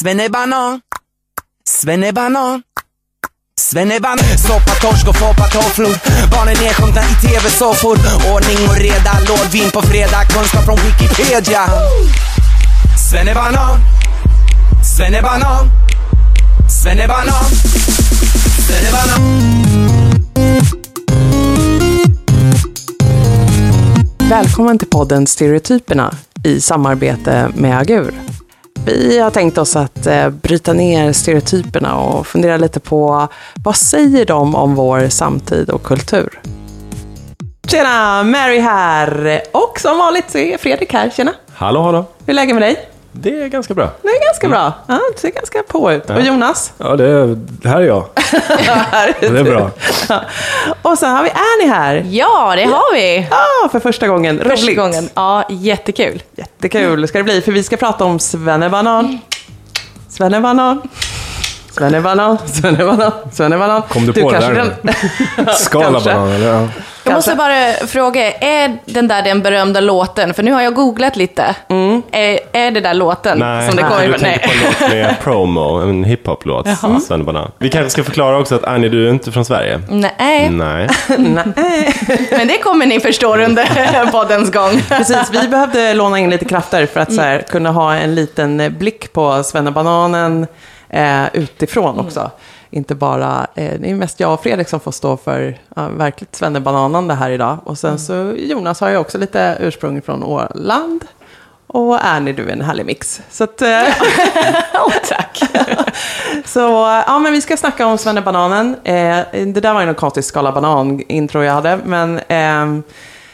Svennebanan, svennebanan. Svennebanan, soppa, torsk och foppa tofflor. Barnen nedsjunkna i tv-soffor. Ordning och reda, lådvin på fredag. Kunskap från Wikipedia. Svennebanan, svennebanan Svennebanan, svennebanan Välkommen till podden Stereotyperna i samarbete med Agur. Vi har tänkt oss att eh, bryta ner stereotyperna och fundera lite på vad säger de om vår samtid och kultur? Tjena, Mary här! Och som vanligt så är Fredrik här. Tjena! Hallå, hallå. Hur är läget med dig? Det är ganska bra. Det är ganska bra. Ja, du ser ganska på ut. Och Jonas? Ja, det, är, det här är jag. Det är bra. Och sen har vi Annie här. Ja, det har vi. Ja, för första gången. Första Roligt. gången. Ja, jättekul. Jättekul ska det bli, för vi ska prata om svennebanan. Svennebanan. Svennebanan, svennebanan, svennebanan. Kom du på det där kan- Skala banan, eller? Ja. Jag måste bara fråga, är den där den berömda låten? För nu har jag googlat lite. Är, är det där låten Nej, som det kommer du ifrån? tänker på en låt med promo, en hiphop-låt. Svennebanan. Vi kanske ska förklara också att Annie, du är inte från Sverige. Nej, Nej. Nej. men det kommer ni förstå under poddens gång. Precis, vi behövde låna in lite krafter för att så här, kunna ha en liten eh, blick på svennebananen eh, utifrån också. Inte bara, eh, det är mest jag och Fredrik som får stå för ja, verkligt svennebananande här idag. Och sen så Jonas har ju också lite ursprung från Åland. Och Annie, du är en härlig mix. Så att, eh, oh, tack. Så ja, men vi ska snacka om svennebananen. Eh, det där var ju någon konstig skala banan-intro jag hade. Men ehm,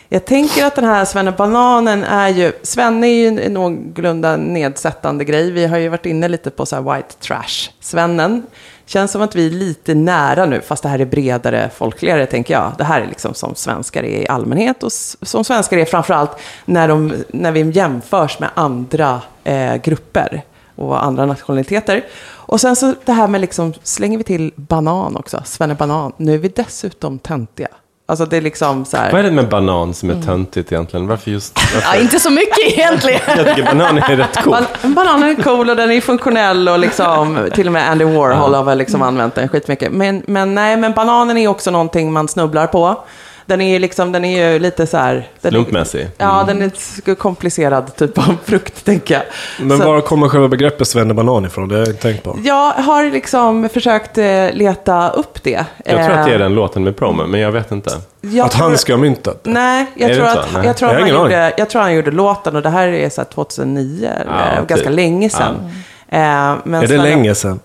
jag tänker att den här svennebananen är ju... Svenne är ju en någorlunda nedsättande grej. Vi har ju varit inne lite på så här white trash-svennen. Känns som att vi är lite nära nu, fast det här är bredare, folkligare, tänker jag. Det här är liksom som svenskar är i allmänhet och som svenskar är framförallt när, de, när vi jämförs med andra eh, grupper och andra nationaliteter. Och sen så det här med liksom, slänger vi till banan också, svennebanan. Nu är vi dessutom töntiga. Alltså det är liksom så här. Vad är det med banan som är töntigt egentligen? Varför just... Ja, Varför? inte så mycket egentligen. Jag tycker banan är rätt cool. Ban- bananen är cool och den är funktionell och liksom, till och med Andy Warhol har väl liksom använt den skitmycket. Men, men nej, men bananen är också någonting man snubblar på. Den är ju liksom, den är ju lite så här... Den, Slumpmässig. Ja, den är ett komplicerad typ av frukt, tänker jag. Men Så- var kommer själva begreppet svennebanan ifrån? Det har jag inte tänkt på. Jag har liksom försökt eh, leta upp det. Jag tror att det är Eh, den låten med promo, men jag vet inte. jag Att tror- han ska ha myntat. Nej, jag tror, att, Nej. jag, tror Jag att han gjorde, jag tror han gjorde låten och det här är så här 2009, eller Ja, ganska typ. länge sedan. Eh, men Är det Sven- länge sedan?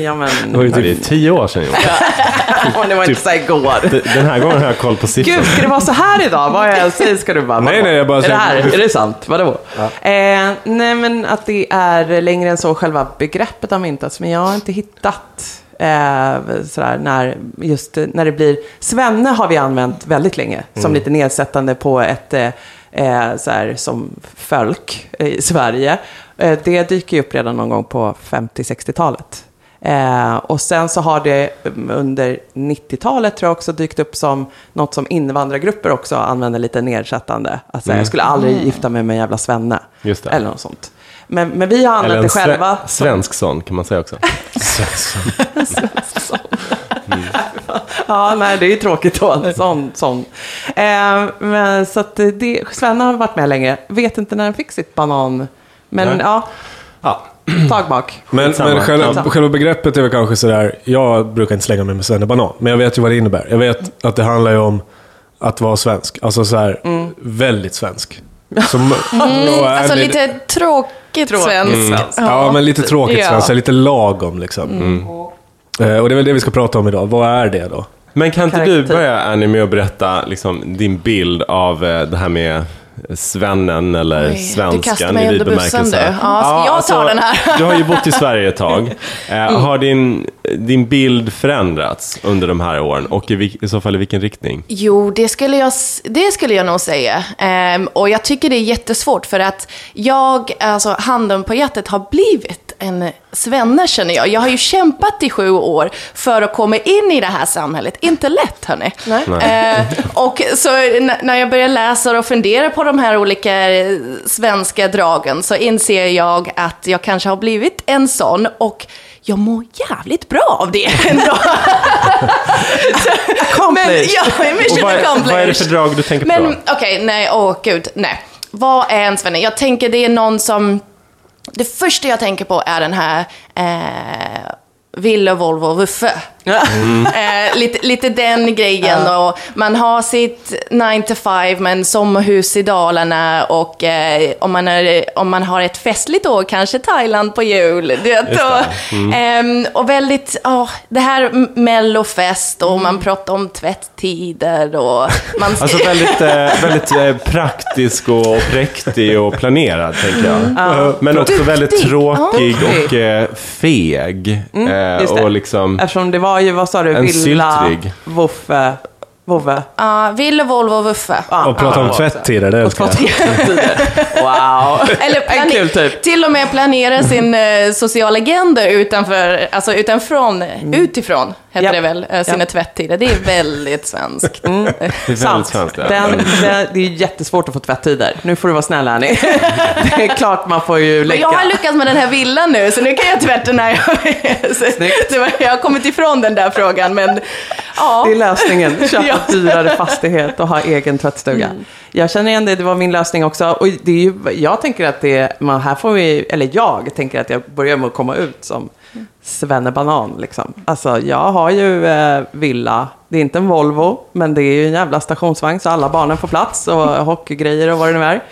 Ja, men... Det var ju Ja, typ, tio år sedan. Johan. det var inte så här igår. Den här gången har jag koll på siffror. Gud, ska det vara så här idag? Vad jag säger ska du bara... Nej, nej, jag bara Är det säger- här? Är det sant? Vadå? Eh, nej, men att det är längre än så själva begreppet har myntats. Men jag har inte hittat eh, sådär när, just när det blir... Svenne har vi använt väldigt länge. Som lite nedsättande på ett... Eh, eh, så här, som folk i Sverige. Eh, det dyker ju upp redan någon gång på 50-60-talet. Eh, och sen så har det um, under 90-talet tror jag också dykt upp som något som invandrargrupper också använder lite nedsättande. Alltså jag skulle aldrig gifta mig med en jävla svenne. Just det. Eller något sånt. Men, men vi har använt det själva. sve- svensk sån kan man säga också. Ja, nej, det är ju tråkigt då. Sån, sån. Eh, men, så att det, Svenne har varit med länge. Vet inte när den fick sitt banan. Men Nej. ja, Ja. Tag bak. men, men själva, Ja. själva begreppet är väl kanske sådär, jag brukar inte slänga mig med svennebanan, men jag vet ju vad det innebär. Jag vet att det handlar ju om att vara svensk. Alltså så här, väldigt svensk. Som, är Alltså lite- lite tråkigt svenskt. svenskt. Ja, men lite tråkigt Ja. svenskt, lite lagom liksom. Eh, Och det är väl det vi ska prata om idag. Vad är det då? Men kan inte du Karaktär. börja Annie med att berätta liksom, din bild av eh, det här med svennen eller Oj, svenskan du kastar i mig vid under bussen, bemärkelse? du. Ja, ska jag ta den här? alltså, Du har ju bott i Sverige ett tag. Eh, Har din, din bild förändrats under de här åren och i, i så fall i vilken riktning? Jo, det skulle jag, det skulle jag nog säga. Ehm, och jag tycker det är jättesvårt för att jag, alltså handen på hjärtat, har blivit en svenne känner jag. Jag har ju kämpat i sju år för att komma in i det här samhället. Inte lätt hörni. Eh, och så när jag börjar läsa och fundera på de här olika eh, svenska dragen så inser jag att jag kanske har blivit en sån och jag mår jävligt bra av det ändå. Men, Accomplished. ja, mission vad, accomplished. vad är det för drag du tänker Men på? okej, nej, åh gud, nej. Vad är en svenne? Jag tänker det är någon som... Det första jag tänker på är den här eh, Ville, Volvo, Wuffe. Eh, lite, lite den grejen och man har sitt 9 to 5 men sommarhus i Dalarna och eh, om, man är, om man har ett festligt år, kanske Thailand på jul. Det. och, ehm, och väldigt, ja, det här mellofest och man pratar om tvätttider och man... Alltså väldigt, eh, väldigt eh, praktisk och präktig och planerad, tänker jag. Men också väldigt tråkig Ja. och eh, feg. Eh, det. och liksom... Eftersom det var ju, vad sa du, En Villa, syltrygg. Wuffe, Vovve. Ja, Ville, Volvo, Wuffe. Och prata om tvätttider, det älskar jag. Wow. Eller en kul typ. till och med planera sin eh, sociala agenda utanför, alltså utanfrån, utifrån, heter Ja. det väl, eh, sina tvättider. Det är väldigt svenskt. Det är väldigt Sant. svenskt. ja. Den, det, det är jättesvårt att få tvättider. Nu får du vara snäll Annie. Det är klart man får ju Men läcka. jag har lyckats med den här villan nu, så nu kan jag tvätta när jag vill. Jag har kommit ifrån den där frågan, men ja. Det är lösningen. Köpa Ja. dyrare fastighet och ha egen tvättstuga. Jag känner igen det, det var min lösning också. Och det är ju, jag tänker att det, man, här får vi, eller jag tänker att jag börjar med att komma ut som svennebanan. Liksom. Alltså jag har ju eh, villa, det är inte en Volvo, men det är ju en jävla stationsvagn så alla barnen får plats och hockeygrejer och vad det nu är.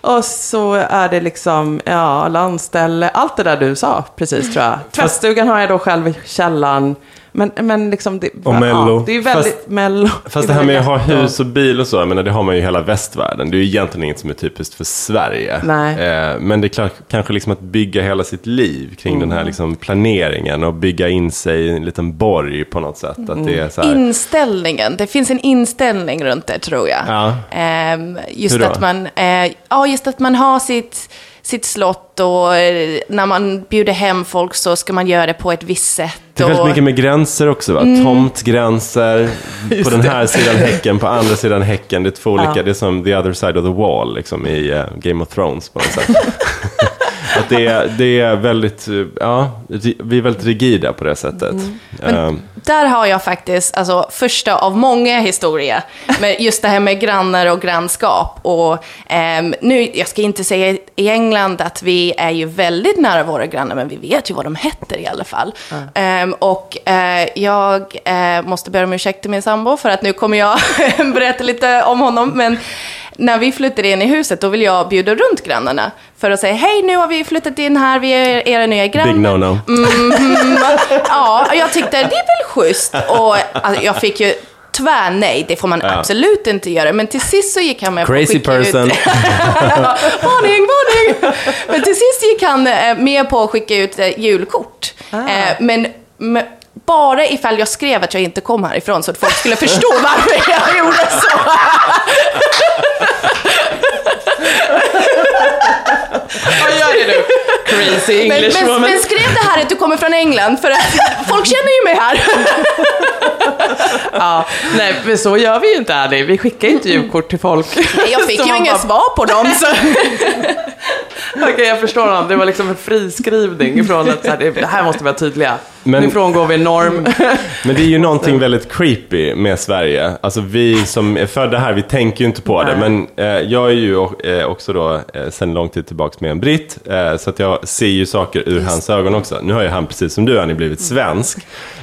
Och så är det liksom, ja, landställe, allt det där du sa precis tror jag. Tvättstugan har jag då själv i källaren. Men, men liksom det, Och mello. Ja, det är väldigt Fast- mello. Fast det här med att ha hus och bil och så, jag menar, det har man ju i hela västvärlden. Det är ju egentligen inget som är typiskt för Sverige. Nej. Eh, men det är klart, kanske liksom att bygga hela sitt liv kring den här Mm. liksom planeringen och bygga in sig i en liten borg på något sätt. Att det är så här, Inställningen, det finns en inställning runt det tror jag. Ja. Ehm, just Hur då? att man, eh, ja, just att man har sitt, sitt slott och eh, när man bjuder hem folk så ska man göra det på ett visst sätt. det är väldigt mycket med gränser också va? Mm. Tomtgränser, på den här sidan häcken, på andra sidan häcken. Det är två olika, Ja. det är som the other side of the wall liksom, i eh, Game of Thrones på något sätt. att det är, det är väldigt, eh, ja, vi är väldigt rigida på det sättet. Eh, Där har jag faktiskt, alltså första av många historier, med just det här med grannar och grannskap. Och ehm, nu, jag ska inte säga i England att vi är ju väldigt nära våra grannar, men vi vet ju vad de heter i alla fall. Ehm, och eh, jag eh, måste be om ursäkt till min sambo, för att nu kommer jag berätta lite om honom, men när vi flyttade in i huset, då vill jag bjuda runt grannarna. För att säga, hej nu har vi flyttat in här, vi är era nya grannar. big no-no. Ja, jag tyckte det är väl schysst. Och alltså, jag fick ju tvär nej, det får man Ja. absolut inte göra. Men till sist så gick han med på att Crazy skicka person. Ut... varning, varning! Men till sist gick han eh, med på att skicka ut eh, julkort. Ah. Eh, men, men bara ifall jag skrev att jag inte kom härifrån så att folk skulle förstå varför jag gjorde så. Vad gör du? Crazy Men, English men, woman. men skrev det här att du kommer från England för att folk känner ju mig här. Ja, nej, men så gör vi ju inte Annie. Vi skickar ju inte julkort till folk. Jag fick Så ju inget bara, svar på dem. Så. Okej, jag förstår honom. Det var liksom en friskrivning från att så här, det, det här måste vara tydliga. Men- nu frångår vi norm. Men det är ju någonting väldigt creepy med Sverige. Alltså vi som är födda här, vi tänker ju inte på det. Men eh, jag är ju eh, också då eh, sedan lång tid tillbaka med en britt. Eh, så att jag ser ju saker ur hans ögon också. Nu har ju han, precis som du, han är blivit svensk.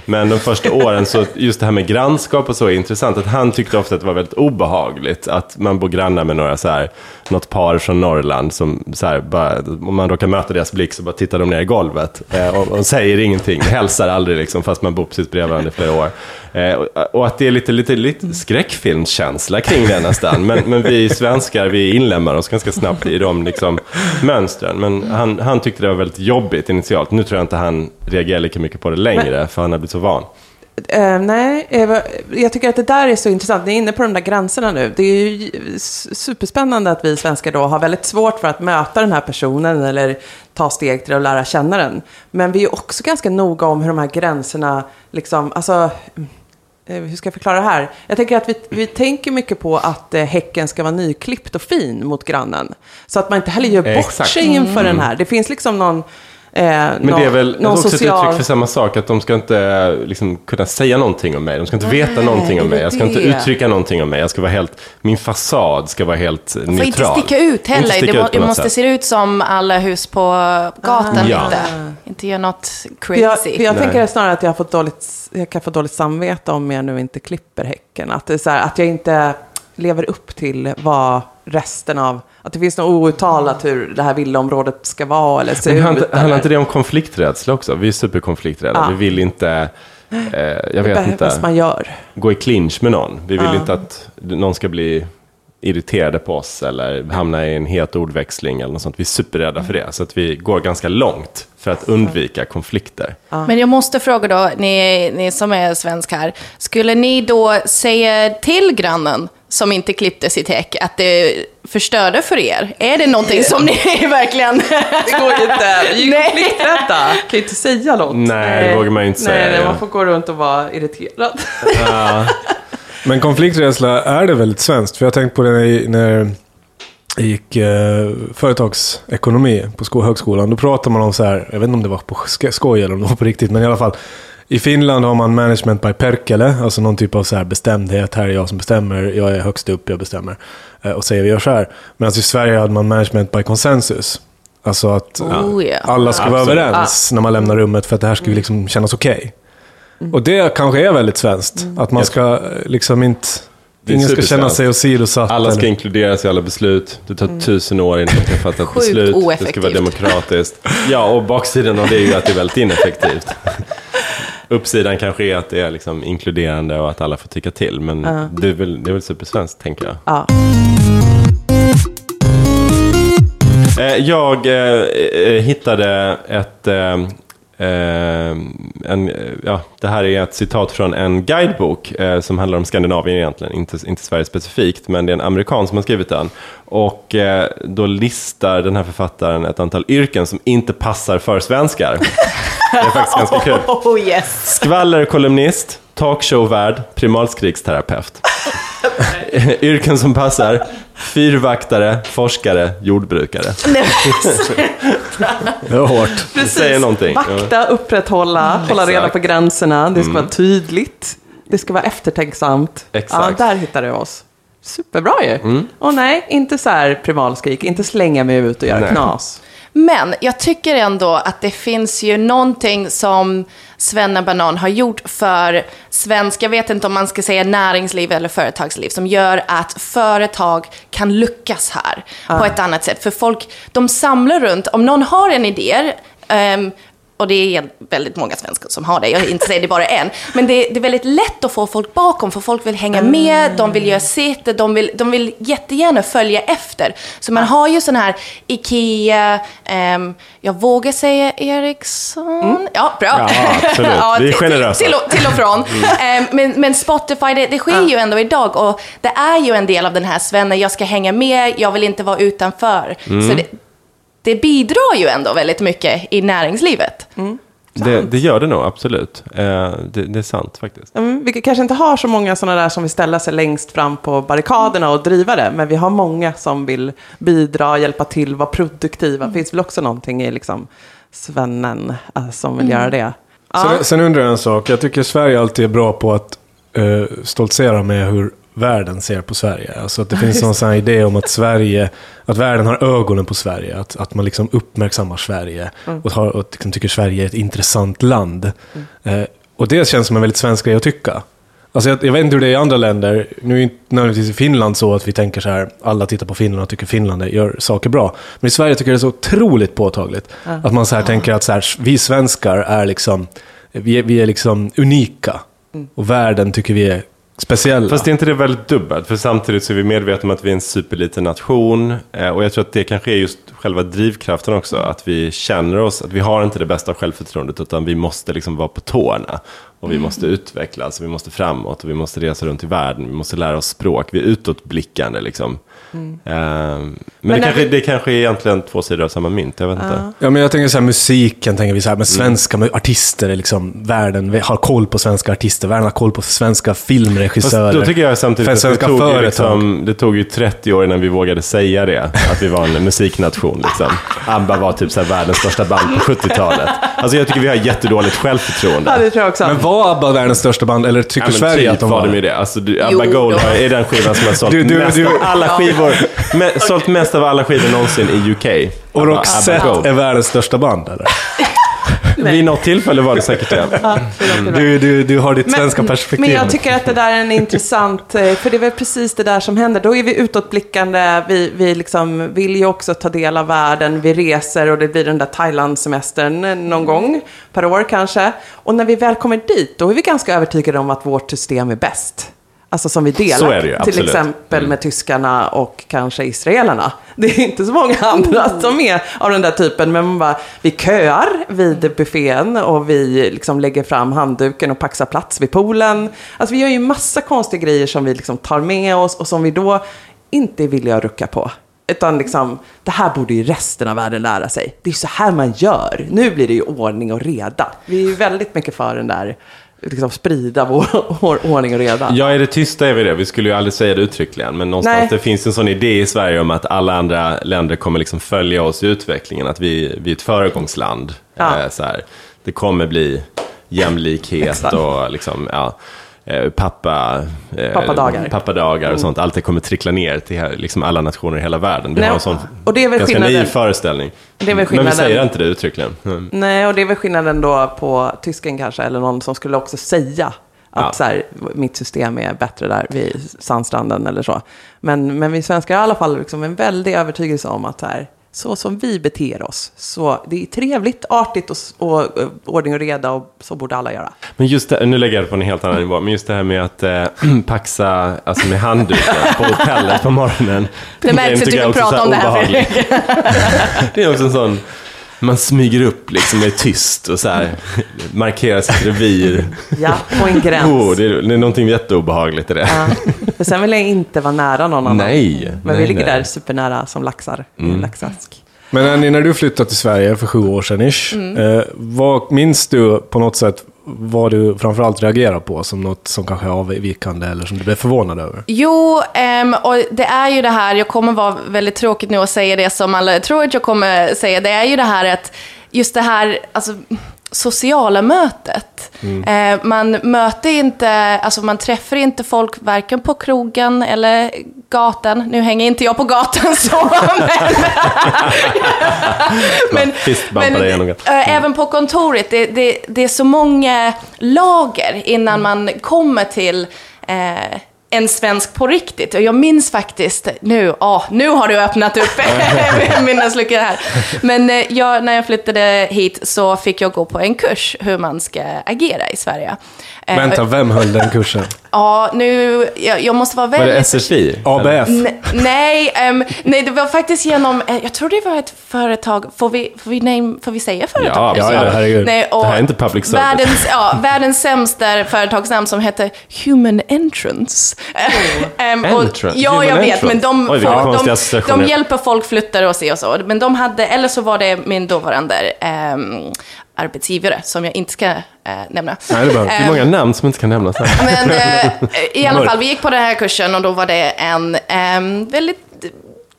Men de första åren, så just det här med grannskap och så är intressant. Att han tyckte ofta att det var väldigt obehagligt att man bor grannar med några så här, något par från Norrland som så här, bara, om man råkar möta deras blick så bara tittar de ner i golvet eh, och, och säger ingenting, hälsar aldrig liksom, fast man bor precis bredvid varandra i flera år. Eh, och, och att det är lite, lite, lite skräckfilmskänsla kring det nästan. Men, men vi svenskar, vi inlämnar oss ganska snabbt i de liksom, mönstren. Men han, han tyckte det var väldigt jobbigt initialt. Nu tror jag inte han reagerar lika mycket på det längre, för han har blivit så van. Eh, nej, jag tycker att det där är så intressant. Ni är inne på de där gränserna nu. Det är ju superspännande att vi svenskar då har väldigt svårt för att möta den här personen eller ta steg till att lära känna den. Men vi är också ganska noga om hur de här gränserna, liksom, alltså, eh, hur ska jag förklara det här? Jag tänker att vi, vi tänker mycket på att eh, häcken ska vara nyklippt och fin mot grannen. Så att man inte heller gör bort Exakt. sig inför den här. Det finns liksom någon... Eh, Men det är väl någon också social... ett uttryck för samma sak, att de ska inte liksom, kunna säga någonting om mig. De ska inte veta Nej, någonting om det mig. Jag ska det. inte uttrycka någonting om mig. Jag ska vara helt, min fasad ska vara helt Får neutral. inte sticka ut heller. Inte sticka det, må, ut det något måste sätt. se ut som alla hus på gatan Ah. Ja. lite. Inte göra något jag, crazy. jag Nej. tänker snarare att jag, har fått dåligt, jag kan få dåligt samvete om jag nu inte klipper häcken. Att, det är så här, att jag inte lever upp till vad resten av... Att det finns något outtalat hur det här villaområdet ska vara eller se Men ut. handlar, inte det om konflikträdsla också? Vi är superkonflikträdda. Ja. Vi vill inte, eh, jag vet inte, man gör. gå i clinch med någon. Vi vill Ja. inte att någon ska bli irriterade på oss eller hamna i en het ordväxling eller något sånt. Vi är superrädda för det. Så att vi går ganska långt för att undvika konflikter. Men jag måste fråga då, ni, ni som är svensk här. Skulle ni då säga till grannen som inte klippte sitt häck att det förstörde för er? Är det någonting som ni verkligen... Det går ju inte. Vi är ju Nej. konflikträdda. Kan ju inte säga något. Nej, det vågar man ju inte nej, säga, Nej, ja. man får gå runt och vara irriterad. Men konflikträdsla, är det väldigt svenskt? För jag har tänkt på det när jag- när jag gick eh, företagsekonomi på sko- högskolan. Då pratar man om så här, jag vet inte om det var på sk- skoj eller om det var på riktigt, men i alla fall. I Finland har man management by perkele, alltså någon typ av så här bestämdhet. Här är jag som bestämmer, jag är högst upp, jag bestämmer. Eh, och säger vi gör så här. Medan i Sverige hade man management by consensus. Alltså att Oh, ja. alla ska vara Absolut. överens när man lämnar rummet för att det här ska ju liksom kännas okej. Och det kanske är väldigt svenskt. Att man ska eh, liksom inte... Ingen ska känna sig åsidosatt. Alla ska eller- inkluderas i alla beslut. Det tar tusen år innan man kan fatta ett beslut. Det ska vara demokratiskt. Ja, och baksidan av det är ju att det är väldigt ineffektivt. Uppsidan kanske är att det är liksom inkluderande och att alla får tycka till. Men det, är väl, det är väl supersvenskt, tänker jag. Ja. Eh, Jag eh, eh, hittade ett... Eh, eh, en, ja, det här är ett citat från en guidebok som handlar om Skandinavien egentligen, inte, inte Sverige specifikt, men det är en amerikan som har skrivit den. Och då listar den här författaren ett antal yrken som inte passar för svenskar. Det är faktiskt ganska kul. Oh yes! Skvallerkolumnist, talkshowvärd, primalskriksterapeut. Yrken som passar, fyrvaktare, forskare, jordbrukare. Nej, Det var hårt. Det säger någonting. Vakta, upprätthålla, hålla reda på gränserna. Det ska vara tydligt. Det ska vara eftertänksamt. Exakt. Ja, där hittar du oss. Superbra ju. Och nej, inte så här primalskrik. Inte slänga mig ut och göra Nej. knas. Men jag tycker ändå att det finns ju någonting som Svenna Banan har gjort för svensk, jag vet inte om man ska säga näringsliv eller företagsliv, som gör att företag kan lyckas här på ett annat sätt. För folk, de samlar runt, om någon har en idé, ehm, och det är väldigt många svenskar som har det, jag inte säger det bara en. Men det, det är väldigt lätt att få folk bakom, för folk vill hänga med, de vill göra sitt, de vill, de vill jättegärna följa efter. Så man har ju sån här Ikea, ehm, jag vågar säga Ericsson. Ja, bra. Ja, absolut. Vi är generösa. Till, och- till och från. Ehm, men, men Spotify, det, det sker ju ändå idag och det är ju en del av den här Svenne, jag ska hänga med, jag vill inte vara utanför. Så det, det bidrar ju ändå väldigt mycket i näringslivet. Det, det gör det nog, absolut. Eh, det, det är sant faktiskt. Mm, vi kanske inte har så många sådana där som vill ställa sig längst fram på barrikaderna och driva det. Men vi har många som vill bidra, hjälpa till, vara produktiva. Det finns väl också någonting i liksom svennen eh, som vill göra det. Ja. Sen, sen undrar jag en sak. Jag tycker Sverige alltid är bra på att uh, stoltsera med hur världen ser på Sverige. Alltså att det finns någon sån här idé om att Sverige, att världen har ögonen på Sverige. Att, att man liksom uppmärksammar Sverige och, har, och liksom tycker Sverige är ett intressant land. Eh, och det känns som en väldigt svensk grej att tycka. Alltså jag, jag vet inte hur det är i andra länder. Nu är inte nödvändigtvis i Finland så att vi tänker så här, alla tittar på Finland och tycker Finland gör saker bra. Men i Sverige tycker jag det är så otroligt påtagligt. Att man så här tänker att så här, vi svenskar är liksom, vi är, vi är liksom unika. Och världen tycker vi är speciella. Fast är inte det väldigt dubbelt? För samtidigt så är vi medvetna om att vi är en superliten nation. Eh, och jag tror att det kanske är just själva drivkraften också. Att vi känner oss, att vi har inte det bästa självförtroendet utan vi måste liksom vara på tårna. Och vi måste utvecklas, och vi måste framåt och vi måste resa runt i världen. Vi måste lära oss språk, vi är utåtblickande liksom. Mm. Eh, men när det, kanske, vi- det kanske är egentligen två sidor av samma mynt, jag vet inte. Ja, men jag tänker så här, musiken, tänker vi så här, men svenska artister är liksom, världen vi har koll på svenska artister, världen har koll på svenska Fast filmregissörer. då tycker jag samtidigt att det tog, företag. liksom, det tog ju 30 år innan vi vågade säga det, att vi var en musiknation. Liksom. ABBA var typ så här världens största band på 70-talet. Alltså jag tycker vi har jättedåligt självförtroende. Ja, det tror jag också. Men var ABBA världens största band, eller tycker Ja, Sverige typ att de var var de det? ju det. Alltså, du, Jo, ABBA Gold då. har- är den skivan som har sålt Du- du- mest du- av alla skivor. Me, sålt mest av alla skivor någonsin i UK. Och ABBA- Roxette Gold. är världens största band, eller? Vid något tillfälle var det säkert det. Ja. Du, du, du har ditt svenska perspektiv. Men jag tycker att det där är en intressant, eh, för det är väl precis det där som händer. Då är vi utåtblickande, vi, vi liksom vill ju också ta del av världen, vi reser och det blir den där Thailand-semestern eh, någon gång per år kanske. Och när vi väl kommer dit, då är vi ganska övertygade om att vårt system är bäst. Alltså som vi delar. Så är det ju, Till exempel Mm. med tyskarna och kanske israelerna. Det är inte så många andra som är av den där typen. Men man bara, vi köar vid buffén och vi liksom lägger fram handduken och paxar plats vid poolen. Alltså vi gör ju massa konstiga grejer som vi liksom tar med oss och som vi då inte villiga att rucka på. Utan liksom, det här borde ju resten av världen lära sig. Det är ju så här man gör. Nu blir det ju ordning och reda. Vi är ju väldigt mycket för den där, liksom sprida vår, ordning och reda. Ja, i det tysta är vi det. Vi skulle ju aldrig säga det uttryckligen. Men någonstans Nej. det finns en sån idé i Sverige om att alla andra länder kommer liksom följa oss i utvecklingen. Att vi, vi är ett föregångsland. Ja. Eh, så här. Det kommer bli jämlikhet och liksom, ja, eh, pappa, eh, Pappadagar. pappadagar och sånt. Allt det kommer trickla ner till liksom alla nationer i hela världen. Vi Nej, har en sån och det är väl ganska skillnaden. naiv föreställning. Det är väl Men vi skillnaden. säger inte det uttryckligen. Mm. Nej, och det är väl skillnaden då på tysken kanske, eller någon som skulle också säga att Ja. så här, mitt system är bättre där vid sandstranden eller så. Men, men vi svenskar har i alla fall liksom en väldig övertygelse om att så, här, så som vi beter oss, så det är trevligt, artigt och, och, och ordning och reda och så borde alla göra. Men just det, nu lägger jag det på en helt annan nivå, men just det här med att eh, paxa alltså med handduken på hotellet på morgonen. Det märks att du vill prata om det här. Det är också en sån, man smyger upp liksom, är tyst och så här, markerar sitt revir. Ja, på en gräns. Oh, det, är, det är någonting jätteobehagligt i det. Ja. För sen vill jag inte vara nära någon annan. Nej, Men vi nej, ligger nej. där supernära som laxar i en laxask. Men Annie, när du flyttade till Sverige för sju år sedan ish, Mm. eh, vad minns du på något sätt vad du framförallt reagerar på som något som kanske är avvikande eller som du blev förvånad över? Jo, um, och det är ju det här, jag kommer vara väldigt tråkigt nu att säga det som alla tror att jag kommer säga, det är ju det här att just det här, alltså sociala mötet. Eh, man möter inte, alltså man träffar inte folk varken på krogen eller gatan. Nu hänger inte jag på gatan så, men... Genom gatan. äh, även på kontoret, det, det, det är så många lager innan man kommer till eh, en svensk på riktigt. Och jag minns faktiskt, nu, ah, nu har du öppnat upp minnesluckor här. Men eh, jag, när jag flyttade hit så fick jag gå på en kurs hur man ska agera i Sverige. Eh, Vänta, vem höll den kursen? Ja, nu, jag, jag måste vara Var väldigt... det SFI? ABF? Nej, ehm, nej, det var faktiskt genom, eh, jag tror det var ett företag, får vi, får vi, name, får vi säga företag? Ja, ja, herregud. Nej, och Det här är inte public service. Världens, ja, världens sämsta företagsnamn som heter Human Entrance. Och, Entrance? ja, Human jag vet, Entrance? men de, Oj, folk, de, de hjälper folk flyttare och se och så. Men de hade, eller så var det min dåvarande ehm, arbetsgivare, som jag inte ska eh, nämna. Nej, det behöver Det är många namn som inte kan nämnas här. Men eh, i alla fall, vi gick på den här kursen och då var det en em, väldigt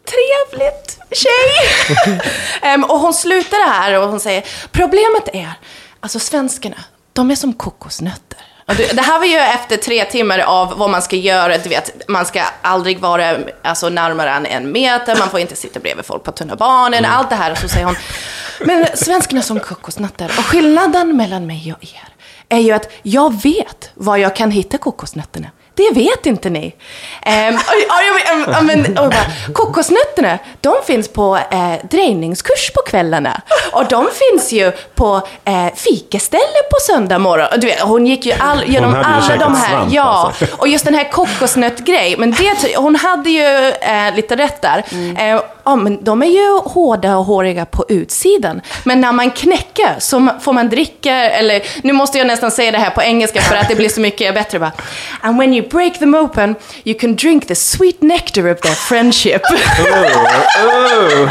trevligt tjej. Em, och hon slutade här och hon säger, problemet är, alltså svenskarna, de är som kokosnötter. Det här var ju efter tre timmar av vad man ska göra. Du vet, man ska aldrig vara alltså, närmare än en meter, man får inte sitta bredvid folk på tunnelbanan, allt det här. Och så säger hon, men svenskarna som kokosnötter. Och skillnaden mellan mig och er är ju att jag vet var jag kan hitta kokosnötterna. Det vet inte ni. Ehm, och, och, jag- ja, men, och bara, kokosnötterna, de finns på eh, drejningskurs på kvällarna. Och de finns ju på eh, fikaställe på söndag morgon. Du vet, hon gick ju all, genom alla de här. svamp, ja, alltså. och just den här kokosnötgrej. Men det, hon hade ju eh, lite rätt där. Eh, ja men de är ju hårda och håriga på utsidan. Men när man knäcker så får man dricka, eller nu måste jag nästan säga det här på engelska för att det blir så mycket bättre bara. And when you break them open, you can drink the sweet nectar of their friendship. Oh, oh.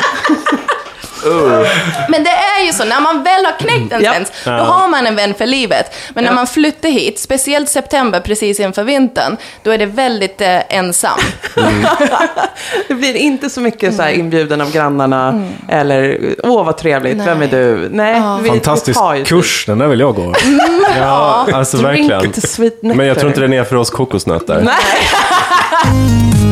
Men det är ju så, när man väl har knäckt en Ja. svensk, då har man en vän för livet. Men när man flyttar hit, speciellt september precis inför vintern, då är det väldigt eh, ensam. Det blir inte så mycket så här inbjuden av grannarna eller åh vad trevligt, vem är du? Nej, vi, Fantastisk vi kurs, den där vill jag gå. Ja, alltså Drink verkligen. Men jag tror inte den är för oss kokosnötter. Nej.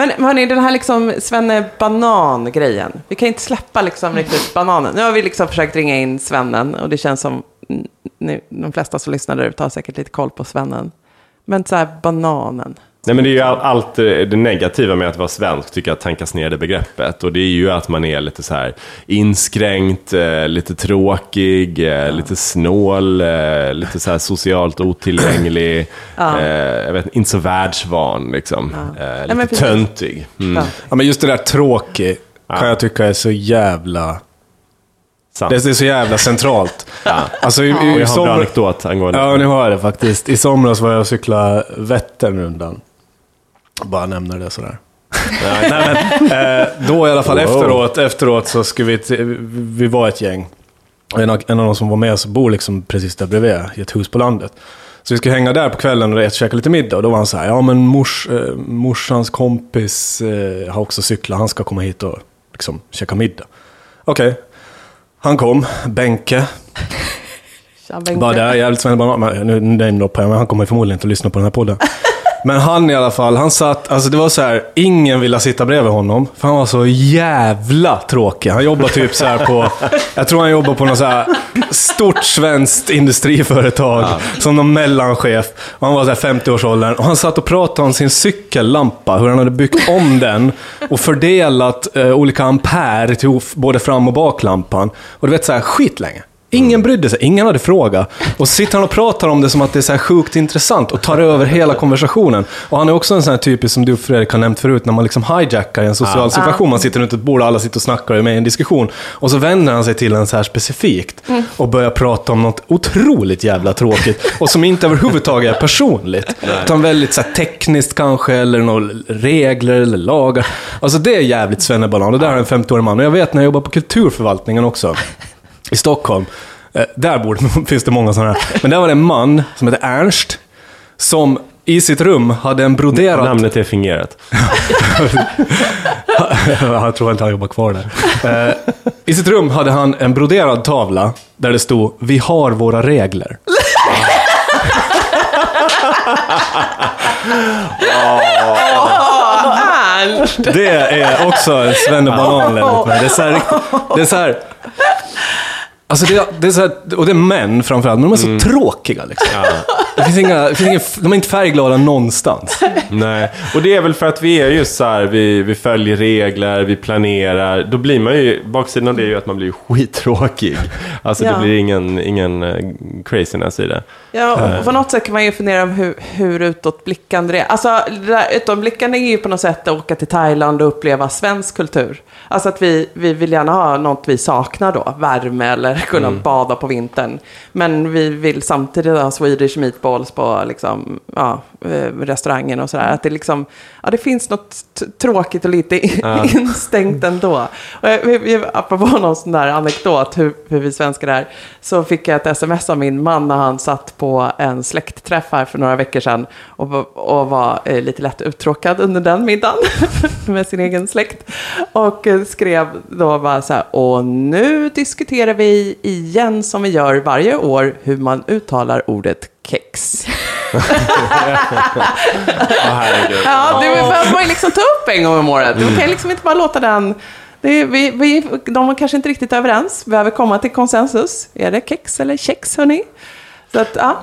Men hörni, den här liksom Svenne Banan-grejen. Vi kan inte släppa liksom riktigt bananen. Nu har vi liksom försökt ringa in Svennen och det känns som mm, nu, de flesta som lyssnar där ute har säkert lite koll på Svennen. Men så här bananen. Nej men det är ju all, allt eh, det negativa med att vara svensk tycker jag tankas ner det begreppet. Och det är ju att man är lite så här inskränkt, eh, lite tråkig, eh, lite snål, eh, lite så här socialt otillgänglig, eh, jag vet, inte så världsvan liksom. Eh, lite precis. töntig. Mm, Ja. Ja, men just det där tråkig kan jag tycka är så jävla... sant. Det är så jävla centralt. Alltså, i, Och i, jag har en bra anekdot angående ja, nu har jag det faktiskt. I somras var jag och cyklade Vätternrundan. Bara nämner det sådär. Nej, men, eh, då i alla fall Wow. efteråt, efteråt så skulle vi, vi var ett gäng. Och En av, en av de som var med så bor liksom precis där bredvid, i ett hus på landet. Så vi skulle hänga där på kvällen och käka lite middag. Och då var han så här, ja men mors, eh, morsans kompis eh, har också cyklat, han ska komma hit och liksom käka middag. Okej. Han kom, Benke, Tja, Bengt. bara där, jävligt svennebanan. Nu namedroppar jag, men han kommer förmodligen inte att lyssna på den här podden. Men han i alla fall, han satt, alltså det var så här, ingen ville sitta bredvid honom. För han var så jävla tråkig. Han jobbar typ så här på, jag tror han jobbar på något så här stort svenskt industriföretag. Som någon mellanchef. Och han var så här 50-årsåldern. Och han satt och pratade om sin cykellampa, hur han hade byggt om den. Och fördelat eh, olika ampere till både fram och baklampan. Och du vet så här, skitlänge. Ingen brydde sig, ingen hade frågat. Och så sitter han och pratar om det som att det är så här sjukt intressant och tar över hela konversationen. Och han är också en sån här typisk som du Fredrik har nämnt förut, när man liksom hijackar i en social situation. Man sitter runt ett bord och alla sitter och snackar och är med i en diskussion. Och så vänder han sig till en så här specifikt och börjar prata om något otroligt jävla tråkigt. Och som inte överhuvudtaget är personligt. Utan väldigt så här tekniskt kanske, eller några regler eller lagar. Alltså det är jävligt svennebanan. Och där är en 50-årig man. Och jag vet när jag jobbar på kulturförvaltningen också i Stockholm. Eh, där borde, finns det många sådana här. Men där var det en man som hette Ernst. Som i sitt rum hade en broderad... Namnet är fingerat. jag tror inte han jobbar kvar där. Eh, I sitt rum hade han en broderad tavla där det stod Vi har våra regler. Ernst! Det är också en svennebanan. Det är så här, det är så här Alltså det, det är så här, och det är män framförallt, men de är så tråkiga liksom. Det finns inga, det finns inga, de är inte färgglada någonstans. Nej, och det är väl för att vi är just så här, vi, vi följer regler, vi planerar. Då blir man ju, baksidan av det är ju att man blir skittråkig. Alltså Ja. det blir ingen, ingen eh, craziness i det. Ja, och på något sätt kan man ju fundera om hur, hur utåtblickande det är. Alltså, det där utåtblickande är ju på något sätt att åka till Thailand och uppleva svensk kultur. Alltså att vi, vi vill gärna ha något vi saknar då, värme eller kunna bada på vintern. Men vi vill samtidigt ha Swedish meatballs på liksom, ja, eh, restaurangen och sådär. Att det liksom, ja det finns något tråkigt och lite instängt ändå. Och jag, vi- vi- apropå någon sån där anekdot, hur, hur vi svenskar är, så fick jag ett sms av min man när han satt på en släktträff här för några veckor sedan och, och var eh, lite lätt uttråkad under den middagen med sin egen släkt. Och eh, skrev då bara så här, och nu diskuterar vi igen som vi gör varje år hur man uttalar ordet kex. Ja, det behöver man ju liksom ta upp en gång om året. Man kan liksom inte bara låta den... Det vi, vi, de var kanske inte riktigt överens. Vi behöver komma till konsensus. Är det kex eller kex, hörni? Så att, ja.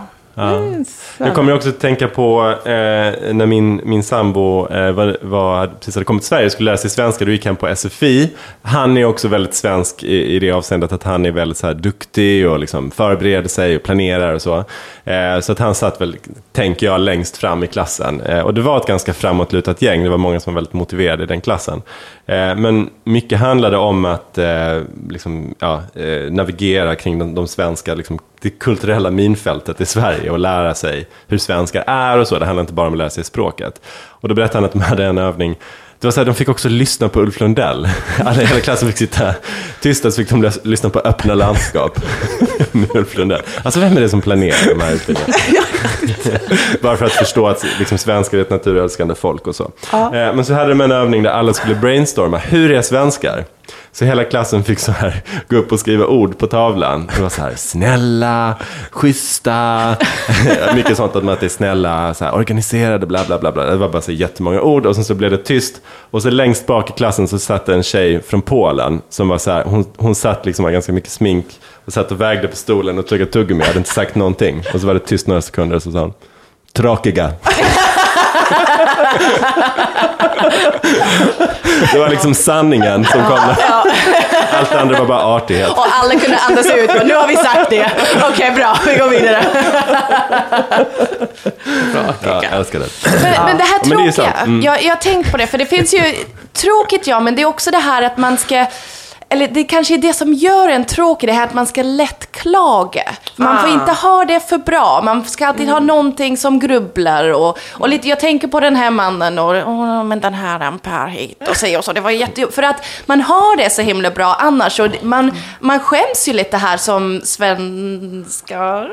Jag kommer också att tänka på eh, när min, min sambo eh, var, var, precis hade kommit till Sverige och skulle lära sig svenska, då gick han på SFI. Han är också väldigt svensk i, i det avseendet att han är väldigt så här, duktig och liksom förbereder sig och planerar och så. Eh, så att han satt väl, tänker jag, längst fram i klassen. Eh, och det var ett ganska framåtlutat gäng, det var många som var väldigt motiverade i den klassen. Eh, men mycket handlade om att eh, liksom, ja, eh, navigera kring de, de svenska, liksom, det kulturella minfältet i Sverige och lära sig hur svenskar är och så. Det handlar inte bara om att lära sig språket. Och då berättade han att de hade en övning det var så här, de fick också lyssna på Ulf Lundell. Alla, hela klassen fick sitta tysta, så fick de lys- lyssna på Öppna landskap med Ulf Lundell. Alltså vem är det som planerar de här utbildningarna? Bara för att förstå att liksom, svenskar är ett naturälskande folk och så. Eh, men så hade de en övning där alla skulle brainstorma. Hur är svenskar? Så hela klassen fick så här gå upp och skriva ord på tavlan. Det var så här, snälla, schyssta, mycket sånt att man är snälla, så här, organiserade, bla bla bla. bla. Det var bara så jättemånga ord och sen så blev det tyst. Och så längst bak i klassen så satt en tjej från Polen som var så här, hon, hon satt liksom med ganska mycket smink och satt och vägde på stolen och tuggade tuggummi, hade inte sagt någonting. Och så var det tyst några sekunder och så sa hon, tråkiga. Det var liksom sanningen som kom. Allt det andra var bara artighet. Och alla kunde andas ut. Men nu har vi sagt det. Okej, bra. Vi går vidare. Ja, jag älskar det. Men, men det här tråkiga. Mm. jag, jag har tänkt på det, för det finns ju, tråkigt ja, men det är också det här att man ska, eller det kanske är det som gör en tråkig, det här att man ska lätt klaga. Man får Ah. inte ha det för bra, man ska alltid ha någonting som grubblar och, och lite, jag tänker på den här mannen och, åh, men den här han Per hit och säger och så, det var jätte, för att man har det så himla bra annars och man, man skäms ju lite här som svenskar.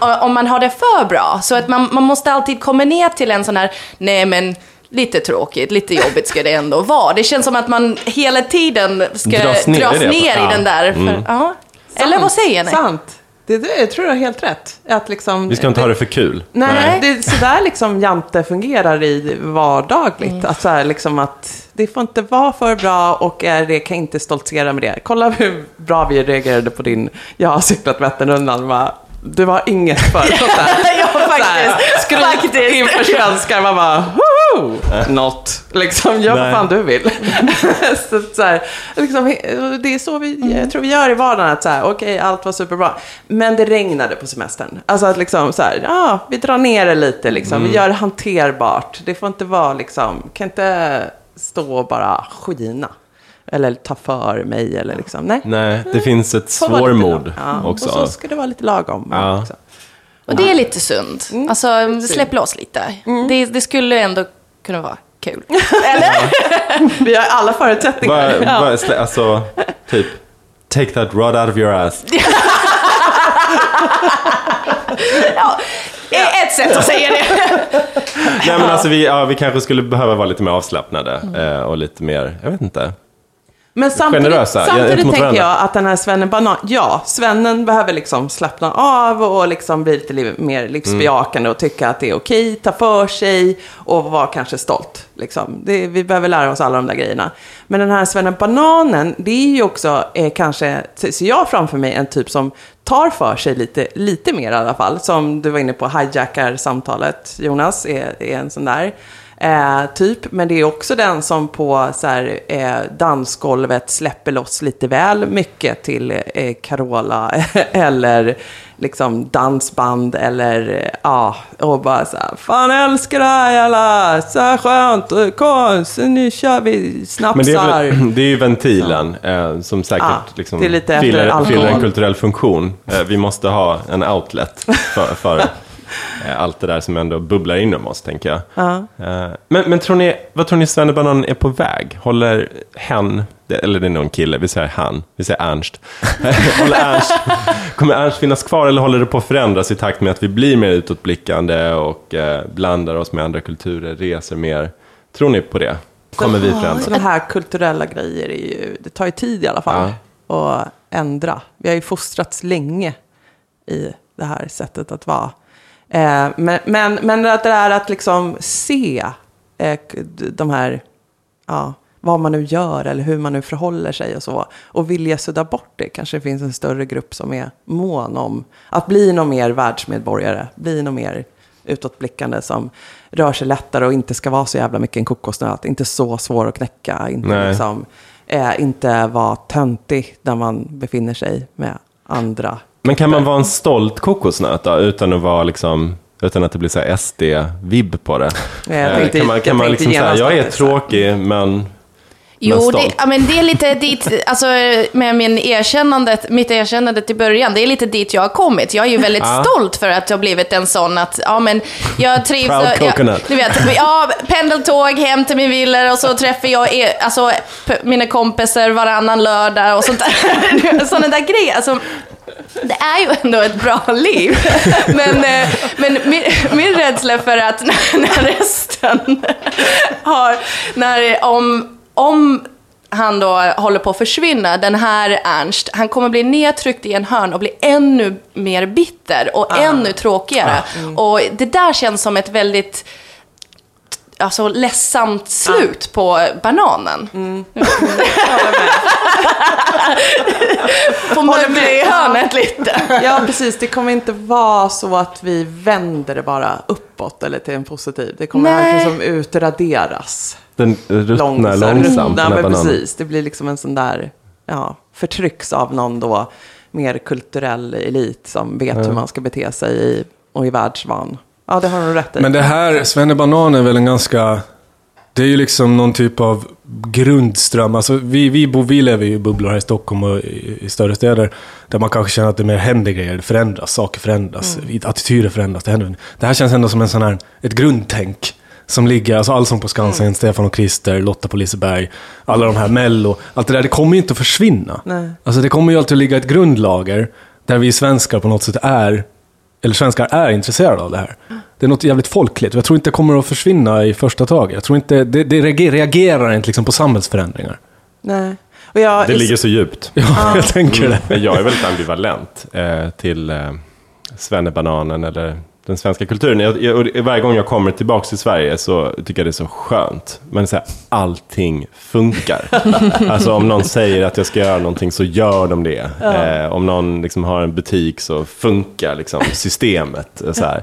om man har det för bra. Så att man, man måste alltid komma ner till en sån här, nej men lite tråkigt, lite jobbigt ska det ändå vara. Det känns som att man hela tiden ska Dras dras ner ner, i det. Ja. den där. För, ja. Eller vad säger ni? Sant. Det, det, jag tror du har helt rätt. Att liksom, Vi ska inte ha det för kul. Nej, Nej. det är sådär liksom Jante fungerar i vardagligt. Mm. Att så här, liksom att det får inte vara för bra och är det kan inte stoltsera med det. Kolla hur bra vi reagerade på din Jag har cyklat Vätternrundan. Du har inget för. Ja, faktiskt. Skryt Faktiskt. inför svenskar. Man bara, woho! Något. Liksom, gör vad fan du vill. så, så här, liksom, det är så vi, jag tror vi gör i vardagen. Att så här, okej, allt var superbra. Men det regnade på semestern. Alltså att liksom så här, ja, vi drar ner det lite liksom. Vi gör det hanterbart. Det får inte vara liksom, kan inte stå och bara skina. Eller ta för mig eller liksom, nej. Nej, det finns ett svårmod ja, också. Och så ska det vara lite lagom. Ja. Också. Och det är lite synd. Mm. Alltså, släpp loss lite. Det, det skulle ändå kunna vara kul. Vi har alla förutsättningar. Vad, vad, slä- alltså, typ, take that rod out of your ass. Ja, ett sätt att säga det. Nej men alltså vi, ja, vi kanske skulle behöva vara lite mer avslappnade eh, och lite mer, jag vet inte. Men samtidigt, Generösa, samtidigt tänker varandra. jag att den här svennen banan, ja, svennen behöver liksom slappna av och liksom bli lite li- mer livsbejakande och tycka att det är okej, ta för sig och vara kanske stolt. Liksom. Det, vi behöver lära oss alla de där grejerna. Men den här svennen bananen, det är ju också eh, kanske, ser jag framför mig, en typ som tar för sig lite, lite mer i alla fall. Som du var inne på, hijackar samtalet, Jonas, är, är en sån där. Eh, typ, men det är också den som på så här, eh, dansgolvet släpper loss lite väl mycket till eh, Carola eller liksom dansband eller eh, ja, och bara så här, fan jag älskar det här alla, så här skönt, eh, konst, nu kör vi snapsar. Men det är, väl, det är ju ventilen eh, som säkert Ja, liksom, fyller, fyller en kulturell funktion. Eh, vi måste ha en outlet för, för allt det där som ändå bubblar inom oss, tänker jag. Ja. Eh, men, men tror ni, vad tror ni Svennebanan är på väg? Håller hen, eller det är nog en kille, vi säger han, vi säger Ernst. Ernst. Kommer Ernst finnas kvar eller håller det på att förändras i takt med att vi blir mer utåtblickande och eh, blandar oss med andra kulturer, reser mer? Tror ni på det? Kommer vi förändras? Sådana här kulturella grejer, är ju, det tar ju tid i alla fall att ändra. Vi har ju fostrats länge i det här sättet att vara. Eh, men, men, men att det är att liksom se eh, de här ja, vad man nu gör eller hur man nu förhåller sig och så. Och vilja sudda bort det. Kanske det finns en större grupp som är mån om att bli någon mer världsmedborgare. Bli någon mer utåtblickande som rör sig lättare och inte ska vara så jävla mycket en kokosnöt. Inte så svår att knäcka. Inte, liksom, eh, inte vara töntig där man befinner sig med andra. Men kan man vara en stolt kokosnöt då, utan att vara liksom utan att det blir så här SD-vibb på det. Jag Eh, tänkte- kan man, jag kan man tänkte liksom säga, jag är tråkig men, Jo, men det, stolt. ja, men det är lite dit, alltså med min erkännandet, mitt erkännande till början, det är lite dit jag har kommit. Jag är ju väldigt Ja. stolt för att jag har blivit en sån att, ja men jag trivs... Proud jag, coconut. du vet, ja, pendeltåg hem till min villa och så träffar jag er, alltså, mina kompisar varannan lördag och sånt där. Sådana där grejer. Alltså, det är ju ändå ett bra liv. Men, eh, men min, min rädsla för att när, när resten har, när, om, om han då håller på att försvinna, den här Ernst, han kommer bli nedtryckt i en hörn och bli ännu mer bitter och ännu tråkigare. Och det där känns som ett väldigt alltså, ledsamt slut på bananen. Får möbla i hörnet lite. Ja, precis. Det kommer inte vara så att vi vänder det bara uppåt eller till en positiv. Det kommer Nej. verkligen som utraderas. Den ruttnar Långsamt. långsamt, Ja, den här men precis. Det blir liksom en sån där, ja, förtrycks av någon då mer kulturell elit som vet hur man ska bete sig i, och är världsvan. Ja, det har du rätt i. Men det här, Svennebanan är väl en ganska... Det är ju liksom någon typ av grundström. Alltså vi, vi, bor, vi lever ju i bubblor här i Stockholm och i, i större städer. Där man kanske känner att det mer händer grejer, det förändras, saker förändras, attityder förändras. Det, händer. det här känns ändå som en sån här, ett grundtänk. Som ligger, alltså Allsång på Skansen, Stefan och Krister, Lotta på Liseberg, alla de här Mello. Allt det där, det kommer ju inte att försvinna. Nej. Alltså det kommer ju alltid att ligga ett grundlager där vi svenskar på något sätt är, eller svenskar är intresserade av det här. Det är något jävligt folkligt jag tror inte det kommer att försvinna i första taget. Jag tror inte, det, det reagerar, inte liksom på samhällsförändringar. Nej. Och jag, Det ligger så djupt. Ja, jag tänker det. Men jag är väldigt ambivalent eh, till eh, svennebananen eller den svenska kulturen. Jag, jag, och varje gång jag kommer tillbaka till Sverige så tycker jag det är så skönt. Men så här, allting funkar. alltså om någon säger att jag ska göra någonting så gör de det. Eh, om någon liksom har en butik så funkar liksom systemet. Så här.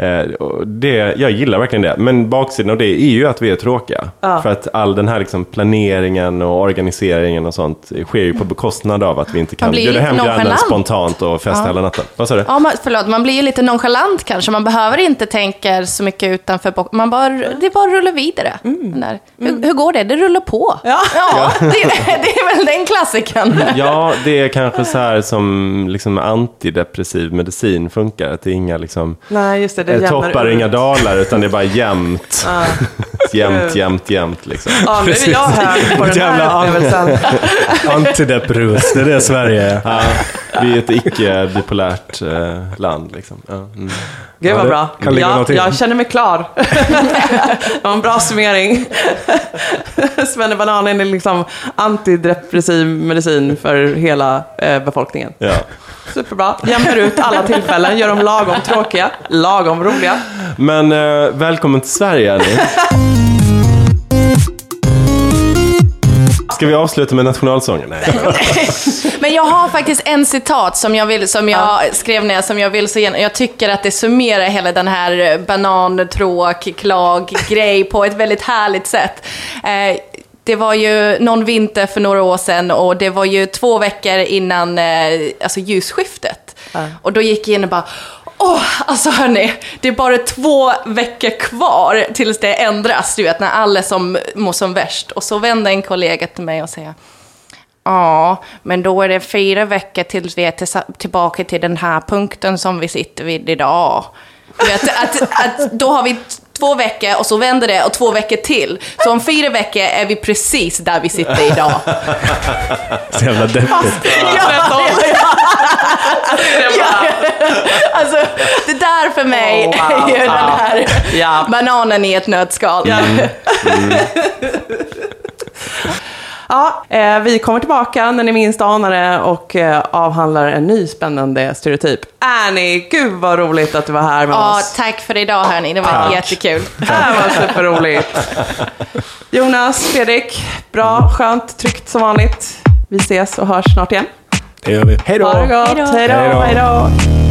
Eh, det, jag gillar verkligen det. Men baksidan av det är ju att vi är tråkiga. För att all den här liksom planeringen och organiseringen och sånt sker ju på bekostnad av att vi inte kan blir bjuda hem grannen spontant och festa hela natten. Vad sa du? Ja, man, förlåt, man blir ju lite nonchalant kanske. Man behöver inte tänka så mycket utanför box. Man bara, det bara rullar vidare. Den Där. Hur, hur går det? Det rullar på. Ja. det, det är väl den klassikern. Ja, det är kanske så här som liksom antidepressiv medicin funkar. Att det är inga liksom, Nej, just det. Det eh, jämnar toppar ut. inga dalar, utan det är bara jämnt. jämnt, jämt, jämt liksom. Ja, nu är jag hög på den Jävla här upplevelsen. Antideprus, det är det Sverige är. Ja, vi är ett icke-bipolärt eh, land. Liksom. Ja, mm. Gud Ja, vad det bra. Ja, jag känner mig klar. det var en bra summering. Svennebananen är liksom antidepressiv medicin för hela eh, befolkningen. Ja. Superbra. Jämnar ut alla tillfällen, gör dem lagom tråkiga, lagom roliga. Men eh, välkommen till Sverige, Annie. Ska vi avsluta med nationalsången? Nej. Men jag har faktiskt en citat som jag, vill, som jag skrev ner, som jag vill så gärna. Jag tycker att det summerar hela den här banan, tråk, klag, grej på ett väldigt härligt sätt. Eh, det var ju någon vinter för några år sedan och det var ju två veckor innan eh, alltså ljusskiftet. Och då gick jag in och bara Åh, alltså hörni, det är bara två veckor kvar tills det ändras, du vet, när alla som mår som värst. Och så vände en kollega till mig och säger Ja, men då är det fyra veckor tills vi är tillbaka till den här punkten som vi sitter vid idag. Vet, att, att då har vi två veckor och så vänder det och två veckor till. Så om fyra veckor är vi precis där vi sitter idag. Så jävla deppigt. Ja, ja. Alltså, det där för mig Oh, wow. är ju den här Ja. bananen i ett nötskal. Ja, eh, vi kommer tillbaka när ni minst anar det och eh, avhandlar en ny spännande stereotyp. Annie, gud vad roligt att du var här med Ja, oss. tack för idag hörni, det var Tack. jättekul. Det var superroligt. Jonas, Fredrik, bra, skönt, tryggt som vanligt. Vi ses och hörs snart igen. Det gör vi. Hej då! Ha det gott. Hej då. Hej då. Hej då. Hej då.